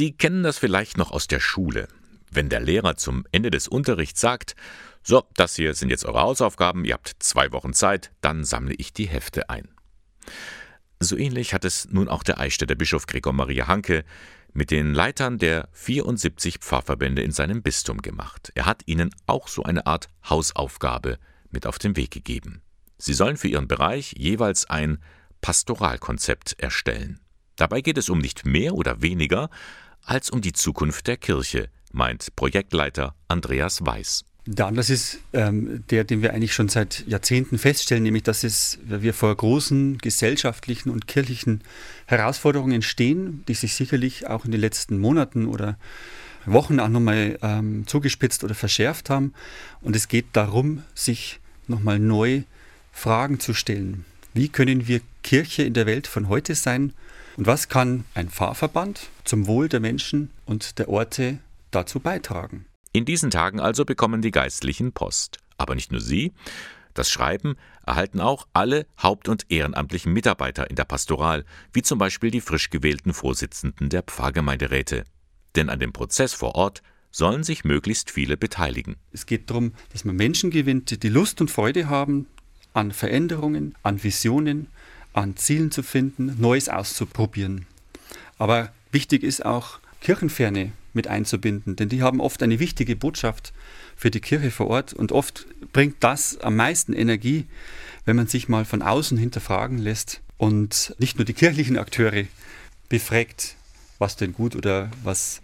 Sie kennen das vielleicht noch aus der Schule. Wenn der Lehrer zum Ende des Unterrichts sagt, so, das hier sind jetzt eure Hausaufgaben, ihr habt zwei Wochen Zeit, dann sammle ich die Hefte ein. So ähnlich hat es nun auch der Eichstätter Bischof Gregor Maria Hanke mit den Leitern der 74 Pfarrverbände in seinem Bistum gemacht. Er hat ihnen auch so eine Art Hausaufgabe mit auf den Weg gegeben. Sie sollen für ihren Bereich jeweils ein Pastoralkonzept erstellen. Dabei geht es um nicht mehr oder weniger als um die Zukunft der Kirche, meint Projektleiter Andreas Weiß. Der Anlass ist ähm, der, den wir eigentlich schon seit Jahrzehnten feststellen, nämlich dass es, wir vor großen gesellschaftlichen und kirchlichen Herausforderungen stehen, die sich sicherlich auch in den letzten Monaten oder Wochen auch nochmal ähm, zugespitzt oder verschärft haben. Und es geht darum, sich nochmal neu Fragen zu stellen. Wie können wir Kirche in der Welt von heute sein? Und was kann ein Pfarrverband zum Wohl der Menschen und der Orte dazu beitragen? In diesen Tagen also bekommen die Geistlichen Post. Aber nicht nur sie. Das Schreiben erhalten auch alle haupt- und ehrenamtlichen Mitarbeiter in der Pastoral, wie zum Beispiel die frisch gewählten Vorsitzenden der Pfarrgemeinderäte. Denn an dem Prozess vor Ort sollen sich möglichst viele beteiligen. Es geht darum, dass man Menschen gewinnt, die Lust und Freude haben an Veränderungen, an Visionen, an Zielen zu finden, Neues auszuprobieren. Aber wichtig ist auch, Kirchenferne mit einzubinden, denn die haben oft eine wichtige Botschaft für die Kirche vor Ort und oft bringt das am meisten Energie, wenn man sich mal von außen hinterfragen lässt und nicht nur die kirchlichen Akteure befragt, was denn gut oder was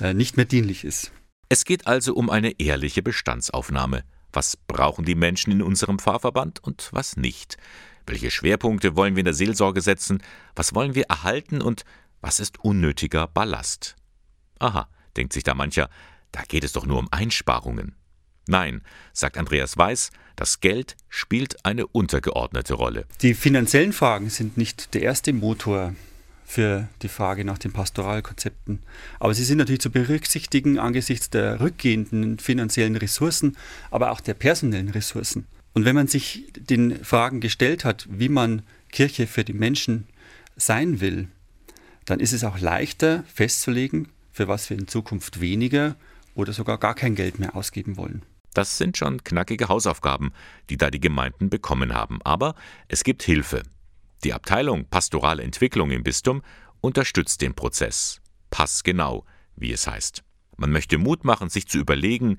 äh, nicht mehr dienlich ist. Es geht also um eine ehrliche Bestandsaufnahme. Was brauchen die Menschen in unserem Pfarrverband und was nicht? Welche Schwerpunkte wollen wir in der Seelsorge setzen? Was wollen wir erhalten und was ist unnötiger Ballast? Aha, denkt sich da mancher, da geht es doch nur um Einsparungen. Nein, sagt Andreas Weiß, das Geld spielt eine untergeordnete Rolle. Die finanziellen Fragen sind nicht der erste Motor für die Frage nach den Pastoralkonzepten. Aber sie sind natürlich zu berücksichtigen angesichts der rückgehenden finanziellen Ressourcen, aber auch der personellen Ressourcen. Und wenn man sich den Fragen gestellt hat, wie man Kirche für die Menschen sein will, dann ist es auch leichter festzulegen, für was wir in Zukunft weniger oder sogar gar kein Geld mehr ausgeben wollen. Das sind schon knackige Hausaufgaben, die da die Gemeinden bekommen haben. Aber es gibt Hilfe. Die Abteilung Pastorale Entwicklung im Bistum unterstützt den Prozess. Passgenau, wie es heißt. Man möchte Mut machen, sich zu überlegen,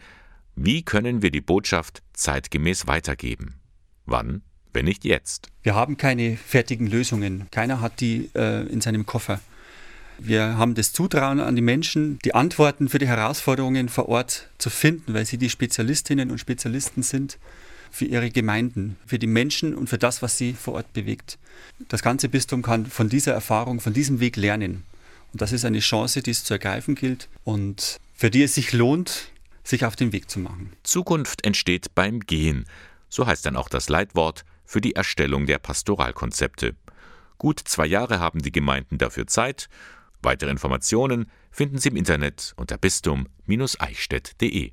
wie können wir die Botschaft zeitgemäß weitergeben? Wann, wenn nicht jetzt? Wir haben keine fertigen Lösungen. Keiner hat die äh, in seinem Koffer. Wir haben das Zutrauen an die Menschen, die Antworten für die Herausforderungen vor Ort zu finden, weil sie die Spezialistinnen und Spezialisten sind für ihre Gemeinden, für die Menschen und für das, was sie vor Ort bewegt. Das ganze Bistum kann von dieser Erfahrung, von diesem Weg lernen. Und das ist eine Chance, die es zu ergreifen gilt und für die es sich lohnt, sich auf den Weg zu machen. Zukunft entsteht beim Gehen. So heißt dann auch das Leitwort für die Erstellung der Pastoralkonzepte. Gut zwei Jahre haben die Gemeinden dafür Zeit Weitere Informationen finden Sie im Internet unter bistum-eichstätt.de.